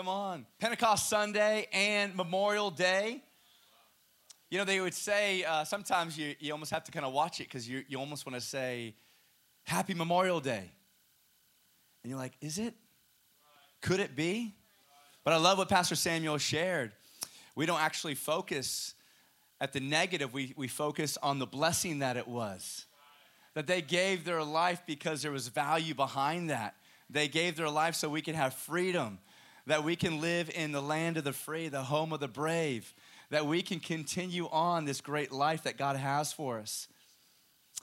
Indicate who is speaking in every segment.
Speaker 1: Come on. Pentecost Sunday and Memorial Day. You know, they would say uh, sometimes you, you almost have to kind of watch it because you, you almost want to say, Happy Memorial Day. And you're like, Is it? Could it be? But I love what Pastor Samuel shared. We don't actually focus at the negative, we, we focus on the blessing that it was. That they gave their life because there was value behind that. They gave their life so we could have freedom that we can live in the land of the free, the home of the brave, that we can continue on this great life that God has for us.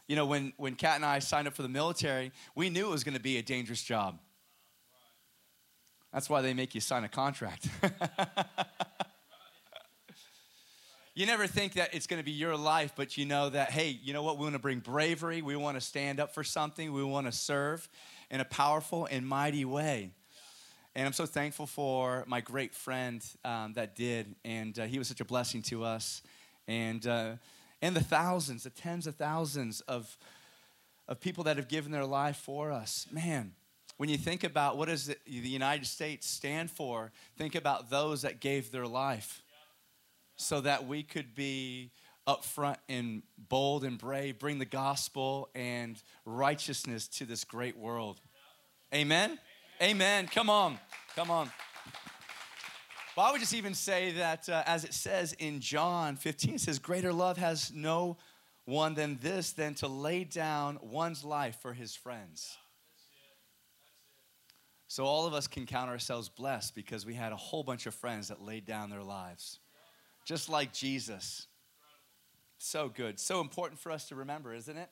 Speaker 1: You know, when, when Kat and I signed up for the military, we knew it was going to be a dangerous job. That's why they make you sign a contract. you never think that it's going to be your life, but you know that, hey, you know what? We want to bring bravery. We want to stand up for something. We want to serve in a powerful and mighty way. And I'm so thankful for my great friend um, that did. And uh, he was such a blessing to us. And, uh, and the thousands, the tens of thousands of, of people that have given their life for us. Man, when you think about what does the United States stand for, think about those that gave their life so that we could be upfront and bold and brave, bring the gospel and righteousness to this great world. Amen? Amen. Come on. Come on. Well, I would just even say that, uh, as it says in John 15, it says, Greater love has no one than this, than to lay down one's life for his friends. So, all of us can count ourselves blessed because we had a whole bunch of friends that laid down their lives, just like Jesus. So good. So important for us to remember, isn't it?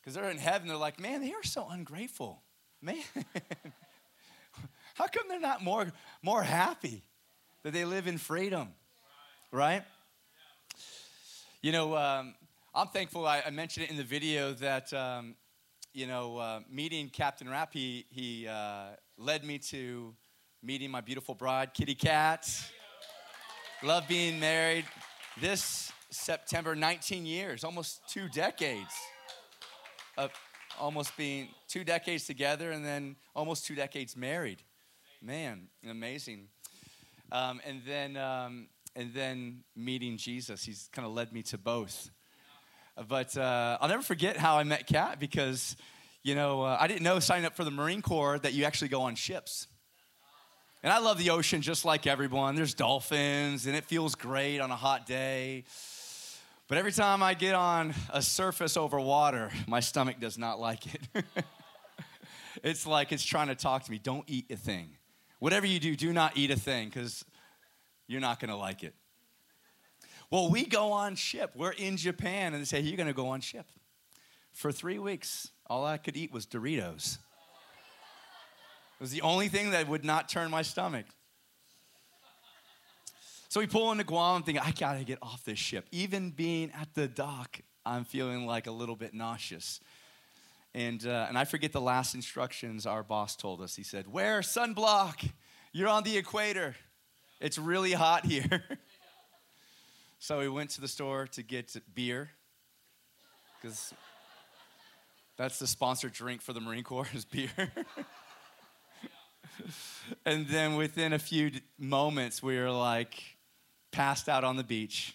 Speaker 1: Because they're in heaven, they're like, man, they are so ungrateful. Man, how come they're not more, more happy that they live in freedom? Right? You know, um, I'm thankful, I, I, mentioned it in the video that, um, you know, uh, meeting Captain Rapp, he, he uh, led me to meeting my beautiful bride, Kitty Cat. Love being married. This September, 19 years, almost two decades of almost being two decades together and then almost two decades married. Man, amazing. Um, and then um, and then meeting Jesus. He's kind of led me to both. But uh, I'll never forget how I met Kat because, you know, uh, I didn't know signing up for the Marine Corps that you actually go on ships. And I love the ocean just like everyone. There's dolphins and it feels great on a hot day. But every time I get on a surface over water, my stomach does not like it. it's like it's trying to talk to me. Don't eat a thing. Whatever you do, do not eat a thing because you're not going to like it. Well, we go on ship. We're in Japan, and they say, You're going to go on ship. For three weeks, all I could eat was Doritos. It was the only thing that would not turn my stomach. So we pull into Guam and think, I gotta get off this ship. Even being at the dock, I'm feeling like a little bit nauseous. And, uh, and I forget the last instructions our boss told us. He said, Wear sunblock. You're on the equator. It's really hot here. so we went to the store to get beer because that's the sponsored drink for the Marine Corps is beer. and then within a few moments, we were like, passed out on the beach.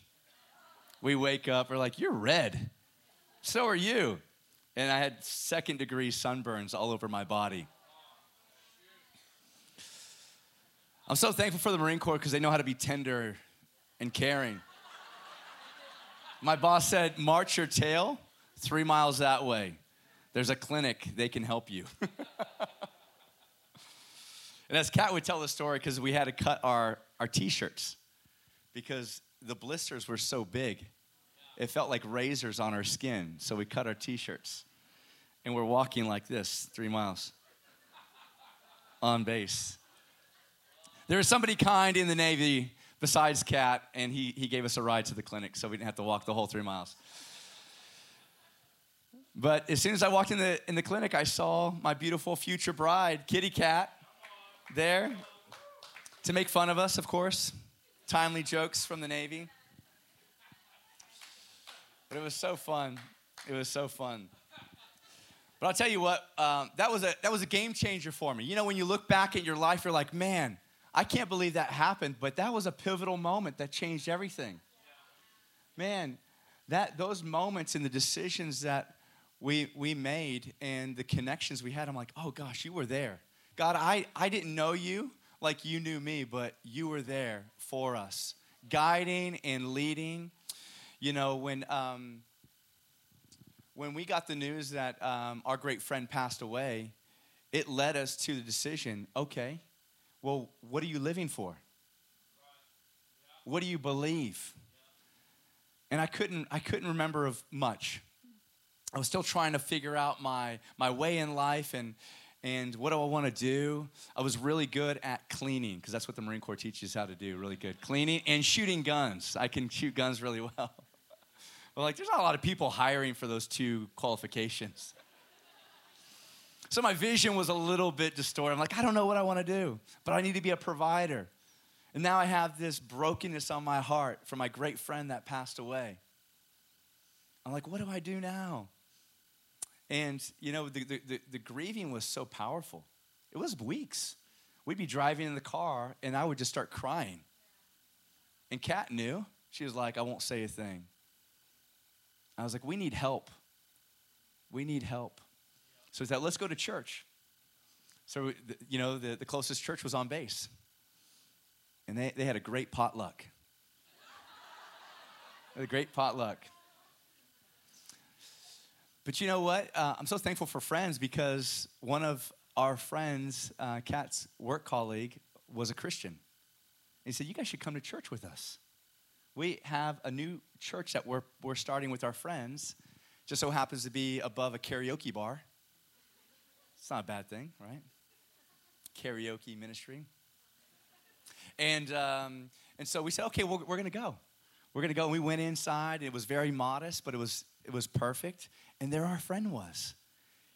Speaker 1: We wake up, we're like, You're red. So are you. And I had second degree sunburns all over my body. I'm so thankful for the Marine Corps because they know how to be tender and caring. My boss said, March your tail three miles that way. There's a clinic, they can help you. and as Kat would tell the story, because we had to cut our, our t shirts because the blisters were so big. It felt like razors on our skin. So we cut our t shirts. And we're walking like this three miles on base. There was somebody kind in the Navy besides Kat, and he, he gave us a ride to the clinic so we didn't have to walk the whole three miles. But as soon as I walked in the, in the clinic, I saw my beautiful future bride, Kitty Cat, there to make fun of us, of course. Timely jokes from the Navy. But it was so fun. It was so fun. But I'll tell you what, um, that, was a, that was a game changer for me. You know, when you look back at your life, you're like, man, I can't believe that happened, but that was a pivotal moment that changed everything. Man, that those moments and the decisions that we we made and the connections we had, I'm like, oh gosh, you were there. God, I, I didn't know you like you knew me, but you were there for us, guiding and leading. You know, when um, when we got the news that um, our great friend passed away, it led us to the decision okay, well, what are you living for? What do you believe? And I couldn't, I couldn't remember of much. I was still trying to figure out my, my way in life and, and what do I want to do. I was really good at cleaning because that's what the Marine Corps teaches how to do, really good. Cleaning and shooting guns. I can shoot guns really well. but like, there's not a lot of people hiring for those two qualifications. So my vision was a little bit distorted. I'm like, I don't know what I want to do, but I need to be a provider. And now I have this brokenness on my heart from my great friend that passed away. I'm like, what do I do now? And, you know, the, the, the, grieving was so powerful. It was weeks. We'd be driving in the car, and I would just start crying. And Kat knew. She was like, I won't say a thing. I was like, we need help. We need help. So he said, let's go to church. So, you know, the, the closest church was on base. And they, they had a great potluck. a great potluck. But you know what? Uh, I'm so thankful for friends because one of our friends, uh, Kat's work colleague, was a Christian. he said, You guys should come to church with us. We have a new church that we're, we're starting with our friends. Just so happens to be above a karaoke bar. It's not a bad thing, right? Karaoke ministry. And, um, and so we said, okay, well, we're going to go. We're going to go. And we went inside. It was very modest, but it was, it was perfect. And there our friend was.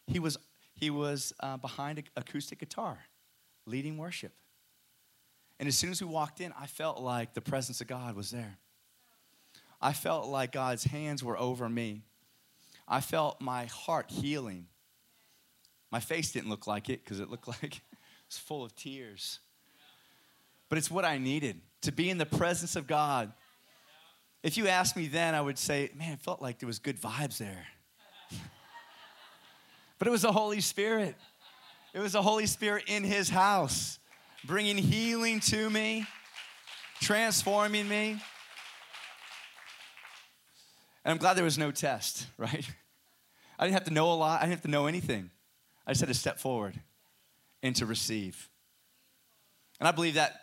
Speaker 1: He was, he was uh, behind an acoustic guitar, leading worship. And as soon as we walked in, I felt like the presence of God was there. I felt like God's hands were over me. I felt my heart healing. My face didn't look like it because it looked like it was full of tears. But it's what I needed to be in the presence of God. If you asked me then, I would say, man, it felt like there was good vibes there. But it was the Holy Spirit. It was the Holy Spirit in his house, bringing healing to me, transforming me. And I'm glad there was no test, right? I didn't have to know a lot, I didn't have to know anything. I just had to step forward and to receive. And I believe that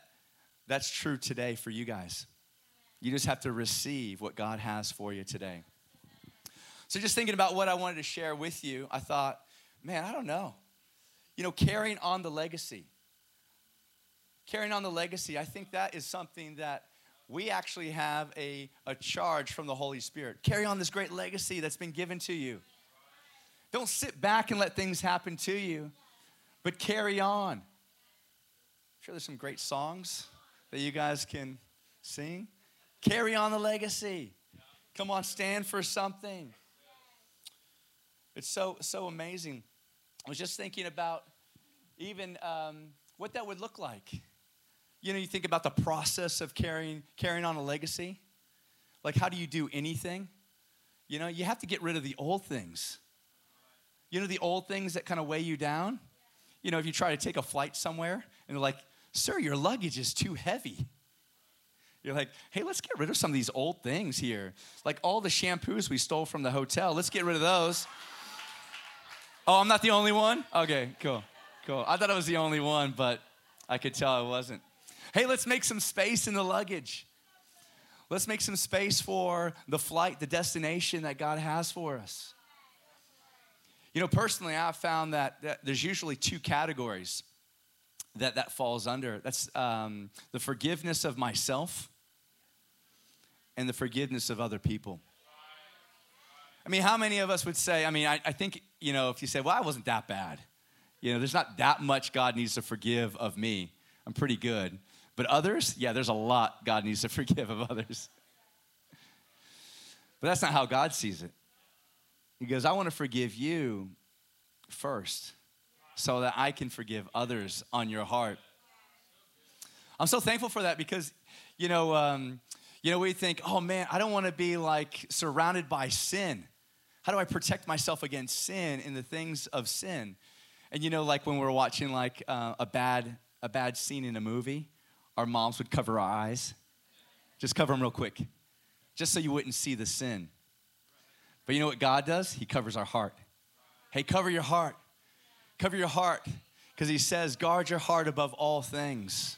Speaker 1: that's true today for you guys. You just have to receive what God has for you today. So, just thinking about what I wanted to share with you, I thought, man, I don't know. You know, carrying on the legacy. Carrying on the legacy, I think that is something that we actually have a, a charge from the Holy Spirit. Carry on this great legacy that's been given to you. Don't sit back and let things happen to you, but carry on. I'm sure there's some great songs that you guys can sing. Carry on the legacy. Come on, stand for something. It's so so amazing. I was just thinking about even um, what that would look like. You know, you think about the process of carrying carrying on a legacy. Like, how do you do anything? You know, you have to get rid of the old things. You know the old things that kind of weigh you down? You know, if you try to take a flight somewhere and they're like, sir, your luggage is too heavy. You're like, hey, let's get rid of some of these old things here. Like all the shampoos we stole from the hotel, let's get rid of those. Oh, I'm not the only one? Okay, cool, cool. I thought I was the only one, but I could tell I wasn't. Hey, let's make some space in the luggage. Let's make some space for the flight, the destination that God has for us. You know, personally, I've found that, that there's usually two categories that that falls under. That's um, the forgiveness of myself and the forgiveness of other people. I mean, how many of us would say, I mean, I, I think, you know, if you say, well, I wasn't that bad, you know, there's not that much God needs to forgive of me. I'm pretty good. But others, yeah, there's a lot God needs to forgive of others. But that's not how God sees it. He goes, I want to forgive you first so that I can forgive others on your heart. I'm so thankful for that because, you know, um, you know, we think, oh man, I don't want to be like surrounded by sin. How do I protect myself against sin in the things of sin? And you know, like when we're watching like uh, a bad a bad scene in a movie, our moms would cover our eyes. Just cover them real quick, just so you wouldn't see the sin. But you know what God does? He covers our heart. Hey, cover your heart. Cover your heart. Because he says, guard your heart above all things.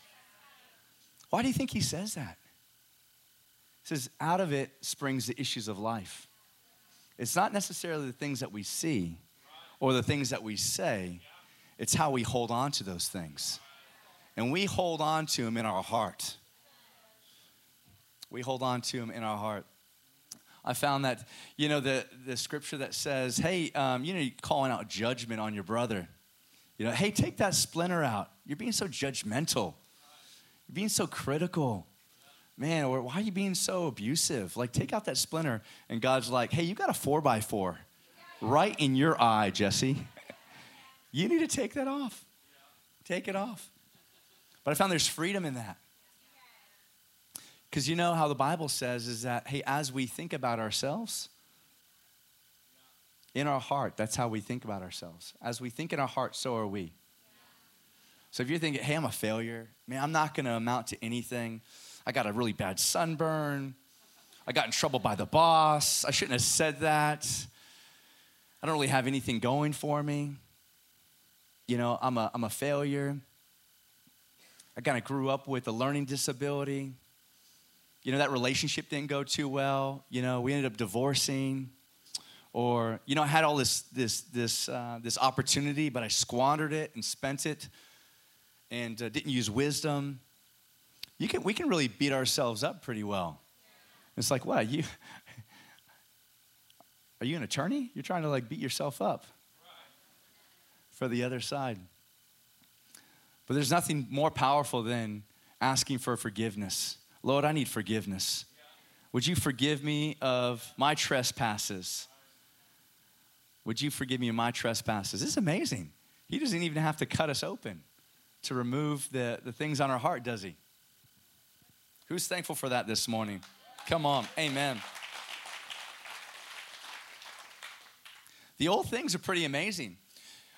Speaker 1: Why do you think he says that? He says, out of it springs the issues of life. It's not necessarily the things that we see or the things that we say, it's how we hold on to those things. And we hold on to them in our heart. We hold on to them in our heart. I found that, you know, the, the scripture that says, hey, um, you know, you're calling out judgment on your brother. You know, hey, take that splinter out. You're being so judgmental. You're being so critical. Man, why are you being so abusive? Like, take out that splinter. And God's like, hey, you got a four by four right in your eye, Jesse. you need to take that off. Take it off. But I found there's freedom in that. Because you know how the Bible says is that, hey, as we think about ourselves, in our heart, that's how we think about ourselves. As we think in our heart, so are we. So if you're thinking, hey, I'm a failure, man, I'm not gonna amount to anything. I got a really bad sunburn. I got in trouble by the boss. I shouldn't have said that. I don't really have anything going for me. You know, I'm a, I'm a failure. I kind of grew up with a learning disability you know, that relationship didn't go too well. You know, we ended up divorcing. Or, you know, I had all this, this, this, uh, this opportunity, but I squandered it and spent it and uh, didn't use wisdom. You can, we can really beat ourselves up pretty well. It's like, what? You, are you an attorney? You're trying to like beat yourself up for the other side. But there's nothing more powerful than asking for forgiveness Lord, I need forgiveness. Would you forgive me of my trespasses? Would you forgive me of my trespasses? This is amazing. He doesn't even have to cut us open to remove the, the things on our heart, does he? Who's thankful for that this morning? Come on. Amen. The old things are pretty amazing.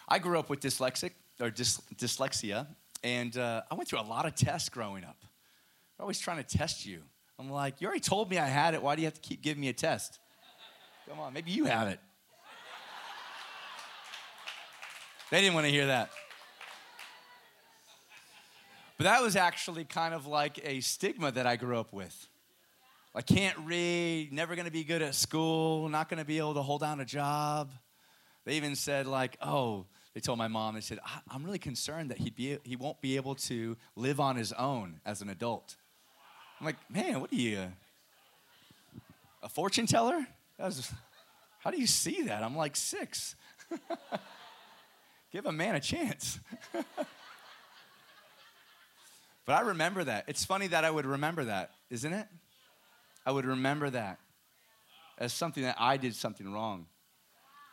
Speaker 1: I grew up with dyslexic or dys, dyslexia, and uh, I went through a lot of tests growing up. They're always trying to test you. I'm like, you already told me I had it. Why do you have to keep giving me a test? Come on, maybe you have it. They didn't want to hear that. But that was actually kind of like a stigma that I grew up with. I can't read, never gonna be good at school, not gonna be able to hold down a job. They even said, like, oh, they told my mom, they said, I'm really concerned that he'd be, he won't be able to live on his own as an adult. I'm like, man, what are you, a fortune teller? Was, how do you see that? I'm like six. Give a man a chance. but I remember that. It's funny that I would remember that, isn't it? I would remember that as something that I did something wrong.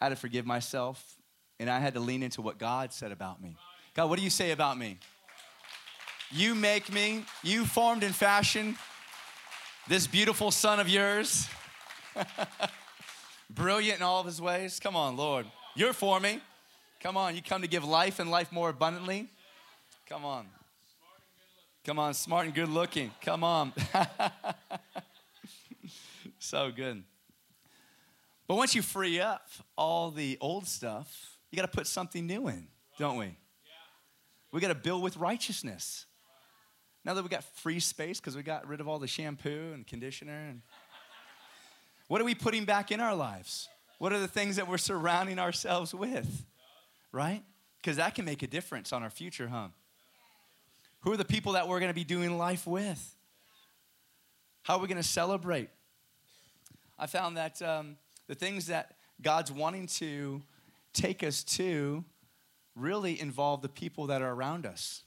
Speaker 1: I had to forgive myself, and I had to lean into what God said about me. God, what do you say about me? You make me, you formed and fashioned this beautiful son of yours. Brilliant in all of his ways. Come on, Lord. You're for me. Come on, you come to give life and life more abundantly. Come on. Come on, smart and good looking. Come on. so good. But once you free up all the old stuff, you got to put something new in, don't we? We got to build with righteousness. Now that we got free space because we got rid of all the shampoo and conditioner and what are we putting back in our lives? What are the things that we're surrounding ourselves with? Right? Because that can make a difference on our future, huh? Who are the people that we're going to be doing life with? How are we going to celebrate? I found that um, the things that God's wanting to take us to really involve the people that are around us.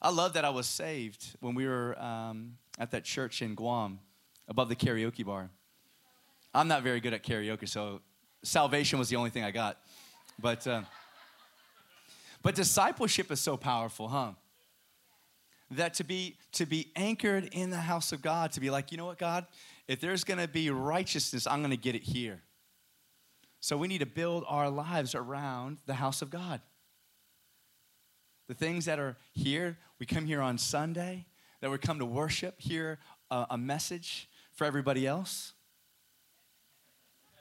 Speaker 1: I love that I was saved when we were um, at that church in Guam above the karaoke bar. I'm not very good at karaoke, so salvation was the only thing I got. But, uh, but discipleship is so powerful, huh? That to be to be anchored in the house of God, to be like, you know what, God, if there's gonna be righteousness, I'm gonna get it here. So we need to build our lives around the house of God. The things that are here, we come here on Sunday, that we come to worship, hear a, a message for everybody else.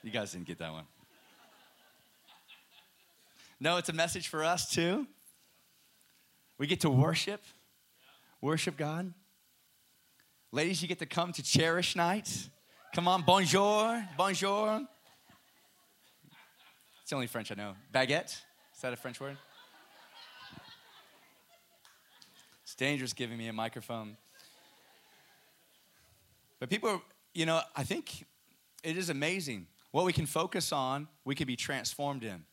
Speaker 1: You guys didn't get that one. No, it's a message for us too. We get to worship, worship God. Ladies, you get to come to cherish night. Come on, bonjour, bonjour. It's the only French I know. Baguette? Is that a French word? It's dangerous giving me a microphone. But people, you know, I think it is amazing. What we can focus on, we can be transformed in.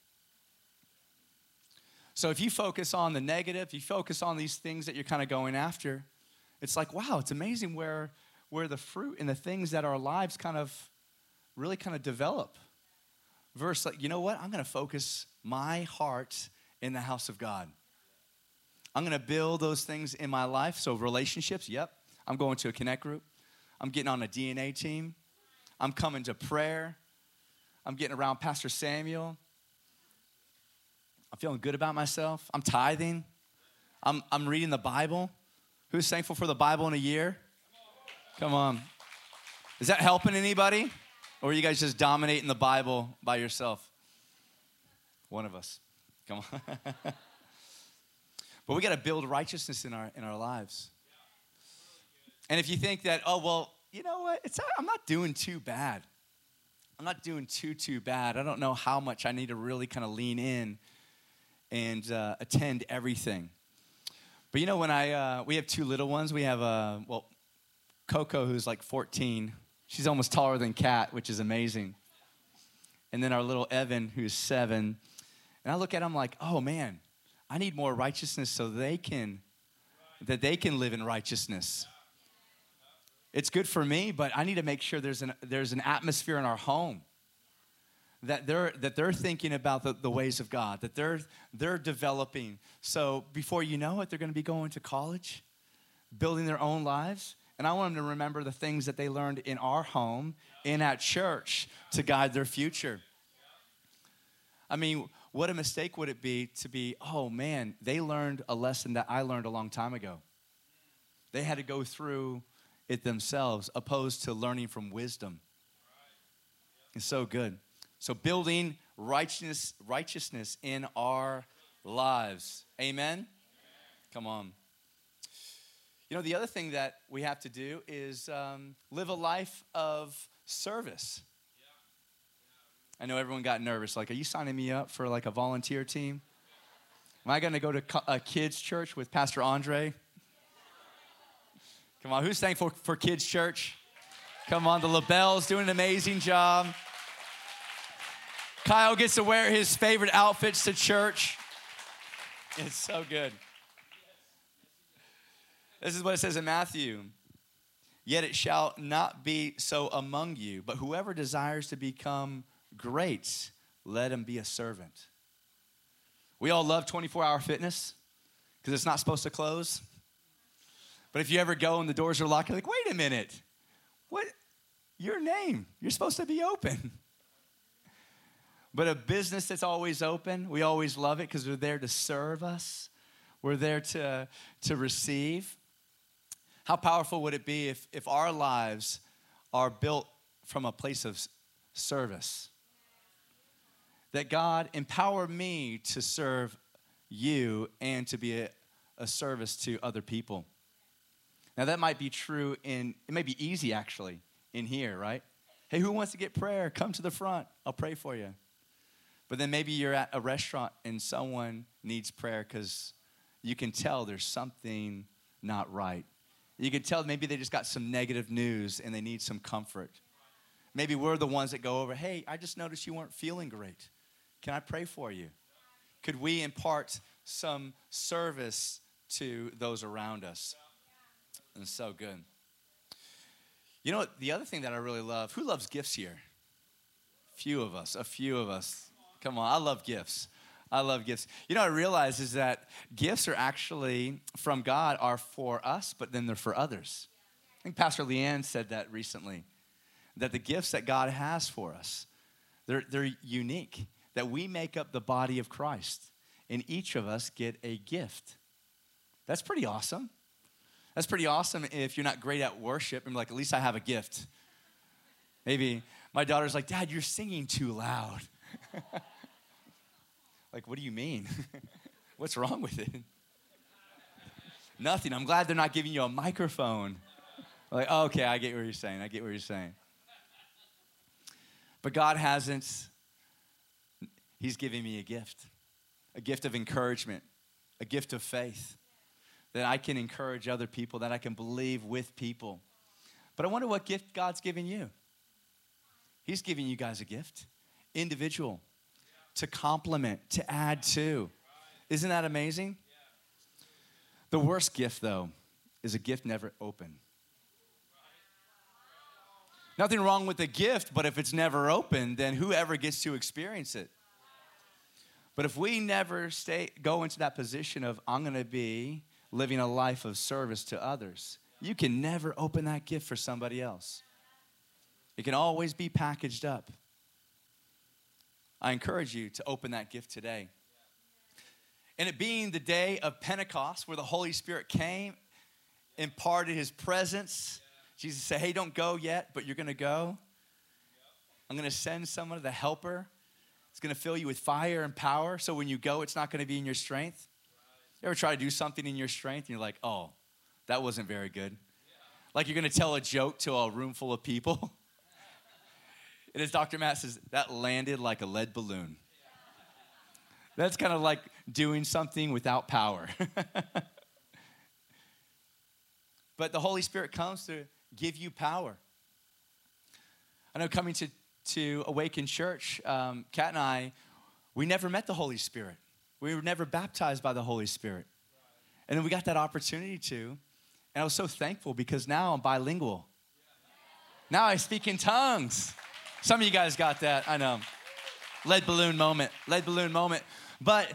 Speaker 1: So if you focus on the negative, you focus on these things that you're kind of going after, it's like, wow, it's amazing where, where the fruit and the things that our lives kind of really kind of develop verse like, you know what? I'm going to focus my heart in the house of God. I'm going to build those things in my life. So, relationships, yep. I'm going to a connect group. I'm getting on a DNA team. I'm coming to prayer. I'm getting around Pastor Samuel. I'm feeling good about myself. I'm tithing. I'm, I'm reading the Bible. Who's thankful for the Bible in a year? Come on. Is that helping anybody? Or are you guys just dominating the Bible by yourself? One of us. Come on. but we got to build righteousness in our in our lives. And if you think that, oh well, you know what? It's I'm not doing too bad. I'm not doing too too bad. I don't know how much I need to really kind of lean in and uh, attend everything. But you know, when I uh, we have two little ones. We have uh, well, Coco who's like 14, She's almost taller than Kat, which is amazing. And then our little Evan, who's seven. And I look at him like, oh man, I need more righteousness so they can, that they can live in righteousness. It's good for me, but I need to make sure there's an, there's an atmosphere in our home that they're that they're thinking about the, the ways of God, that they're they're developing. So before you know it, they're going to be going to college, building their own lives, and I want them to remember the things that they learned in our home, in at church, to guide their future. I mean, what a mistake would it be to be, oh man, they learned a lesson that I learned a long time ago. They had to go through it themselves, opposed to learning from wisdom. It's so good. So building righteousness, righteousness in our lives. Amen? Come on. You know, the other thing that we have to do is um, live a life of service. I know everyone got nervous. Like, are you signing me up for like a volunteer team? Am I going to go to a kids' church with Pastor Andre? Come on, who's thankful for kids' church? Come on, the LaBelle's doing an amazing job. Kyle gets to wear his favorite outfits to church. It's so good. This is what it says in Matthew. Yet it shall not be so among you, but whoever desires to become great, let him be a servant. We all love 24 hour fitness because it's not supposed to close. But if you ever go and the doors are locked, you're like, wait a minute. What? Your name. You're supposed to be open. But a business that's always open, we always love it because we're there to serve us. We're there to, to receive. How powerful would it be if, if our lives are built from a place of service? That God empower me to serve you and to be a, a service to other people. Now, that might be true in, it may be easy actually in here, right? Hey, who wants to get prayer? Come to the front. I'll pray for you. But then maybe you're at a restaurant and someone needs prayer because you can tell there's something not right. You can tell maybe they just got some negative news and they need some comfort. Maybe we're the ones that go over, hey, I just noticed you weren't feeling great. Can I pray for you? Could we impart some service to those around us? And so good. You know, the other thing that I really love, who loves gifts here? Few of us, a few of us. Come on, I love gifts. I love gifts. You know, I realize is that gifts are actually from God are for us, but then they're for others. I think Pastor Leanne said that recently, that the gifts that God has for us, they're, they're unique, that we make up the body of Christ, and each of us get a gift. That's pretty awesome. That's pretty awesome if you're not great at worship and like, at least I have a gift. Maybe my daughter's like, Dad, you're singing too loud. like, what do you mean? What's wrong with it? Nothing. I'm glad they're not giving you a microphone. Like, oh, okay, I get what you're saying. I get what you're saying. But God hasn't, He's giving me a gift a gift of encouragement, a gift of faith that I can encourage other people, that I can believe with people. But I wonder what gift God's giving you. He's giving you guys a gift, individual, to complement, to add to. Isn't that amazing? The worst gift, though, is a gift never open. Nothing wrong with the gift, but if it's never open, then whoever gets to experience it. But if we never stay go into that position of I'm going to be living a life of service to others, you can never open that gift for somebody else. It can always be packaged up. I encourage you to open that gift today. And it being the day of Pentecost, where the Holy Spirit came, imparted his presence. Jesus said, Hey, don't go yet, but you're going to go. I'm going to send someone, the helper. It's going to fill you with fire and power. So when you go, it's not going to be in your strength. You ever try to do something in your strength and you're like, oh, that wasn't very good? Like you're going to tell a joke to a room full of people. and as Dr. Matt says, that landed like a lead balloon. That's kind of like doing something without power. but the Holy Spirit comes to give you power. I know coming to, to Awaken Church, um, Kat and I, we never met the Holy Spirit. We were never baptized by the Holy Spirit. And then we got that opportunity to. And I was so thankful because now I'm bilingual. Now I speak in tongues. Some of you guys got that, I know. Lead balloon moment, lead balloon moment. But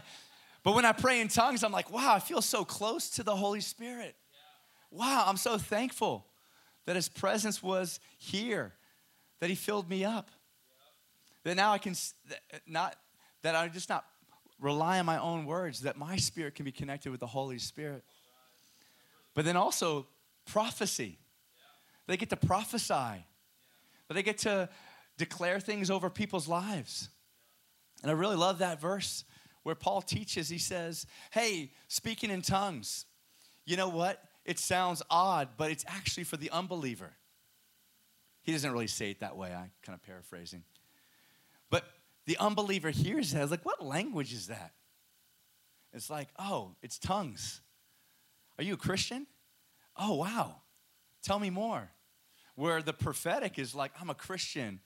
Speaker 1: but when I pray in tongues, I'm like, wow, I feel so close to the Holy Spirit. Wow, I'm so thankful that his presence was here, that he filled me up. That now I can not that I'm just not rely on my own words, that my spirit can be connected with the Holy Spirit. But then also prophecy. They get to prophesy. But they get to declare things over people's lives. And I really love that verse where Paul teaches, he says, Hey, speaking in tongues, you know what? It sounds odd, but it's actually for the unbeliever. He doesn't really say it that way, I'm kind of paraphrasing. But the unbeliever hears that. Like, what language is that? It's like, oh, it's tongues. Are you a Christian? Oh, wow. Tell me more. Where the prophetic is like, I'm a Christian.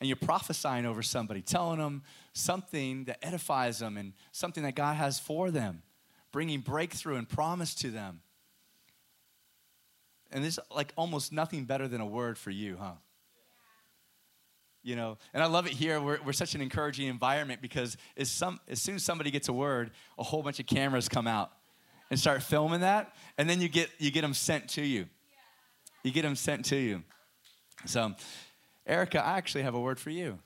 Speaker 1: And you're prophesying over somebody, telling them something that edifies them and something that God has for them, bringing breakthrough and promise to them. And there's like almost nothing better than a word for you, huh? you know and i love it here we're, we're such an encouraging environment because as, some, as soon as somebody gets a word a whole bunch of cameras come out and start filming that and then you get you get them sent to you you get them sent to you so erica i actually have a word for you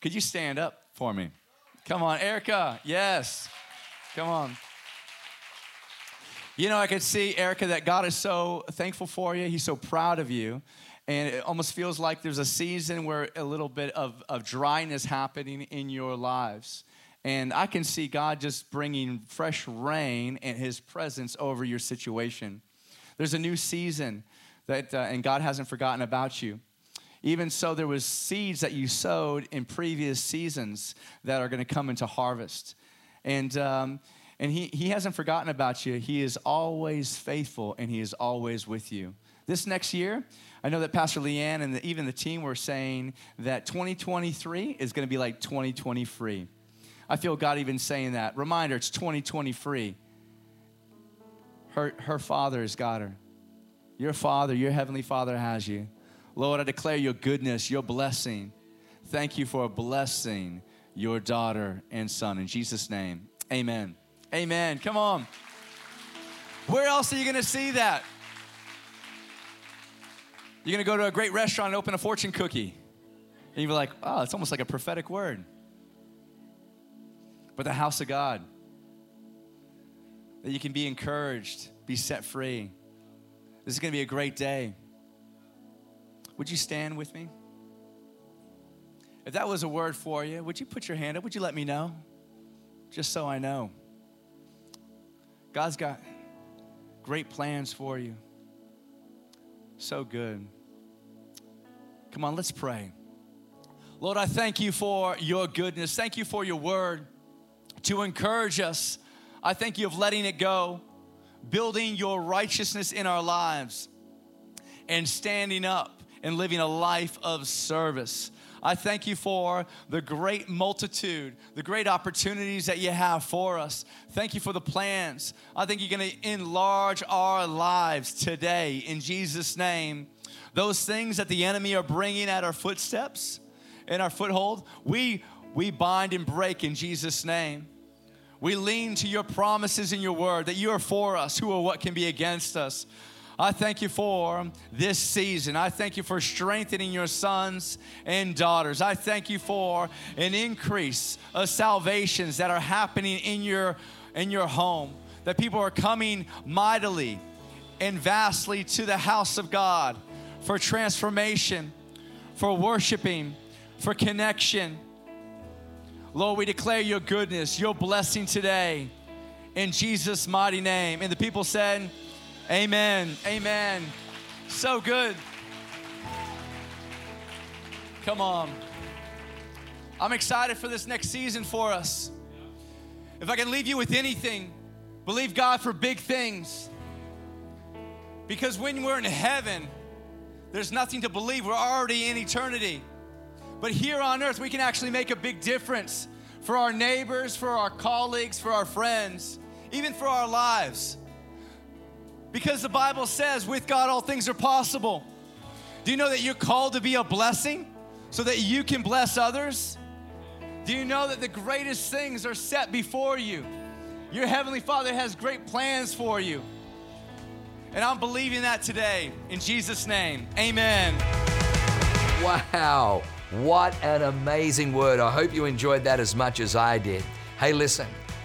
Speaker 1: could you stand up for me come on erica yes come on you know i can see erica that god is so thankful for you he's so proud of you and it almost feels like there's a season where a little bit of, of dryness happening in your lives. And I can see God just bringing fresh rain and His presence over your situation. There's a new season that, uh, and God hasn't forgotten about you. Even so, there was seeds that you sowed in previous seasons that are going to come into harvest. And um, And he, he hasn't forgotten about you. He is always faithful and He is always with you. This next year, I know that Pastor Leanne and the, even the team were saying that 2023 is going to be like 2020 free. I feel God even saying that. Reminder, it's 2020 free. Her, her father has got her. Your father, your heavenly father has you. Lord, I declare your goodness, your blessing. Thank you for blessing your daughter and son. In Jesus' name, amen. Amen. Come on. Where else are you going to see that? You're going to go to a great restaurant and open a fortune cookie. And you're like, oh, it's almost like a prophetic word. But the house of God, that you can be encouraged, be set free. This is going to be a great day. Would you stand with me? If that was a word for you, would you put your hand up? Would you let me know? Just so I know. God's got great plans for you. So good. Come on, let's pray. Lord, I thank you for your goodness. Thank you for your word to encourage us. I thank you of letting it go, building your righteousness in our lives, and standing up and living a life of service. I thank you for the great multitude, the great opportunities that you have for us. Thank you for the plans. I think you're going to enlarge our lives today in Jesus' name. Those things that the enemy are bringing at our footsteps, in our foothold, we, we bind and break in Jesus' name. We lean to your promises in your word that you are for us, who are what can be against us. I thank you for this season. I thank you for strengthening your sons and daughters. I thank you for an increase of salvations that are happening in your in your home. That people are coming mightily and vastly to the house of God for transformation, for worshiping, for connection. Lord, we declare your goodness, your blessing today in Jesus' mighty name. And the people said, Amen. Amen. So good. Come on. I'm excited for this next season for us. If I can leave you with anything, believe God for big things. Because when we're in heaven, there's nothing to believe. We're already in eternity. But here on earth, we can actually make a big difference for our neighbors, for our colleagues, for our friends, even for our lives. Because the Bible says, with God, all things are possible. Do you know that you're called to be a blessing so that you can bless others? Do you know that the greatest things are set before you? Your Heavenly Father has great plans for you. And I'm believing that today in Jesus' name. Amen.
Speaker 2: Wow. What an amazing word. I hope you enjoyed that as much as I did. Hey, listen.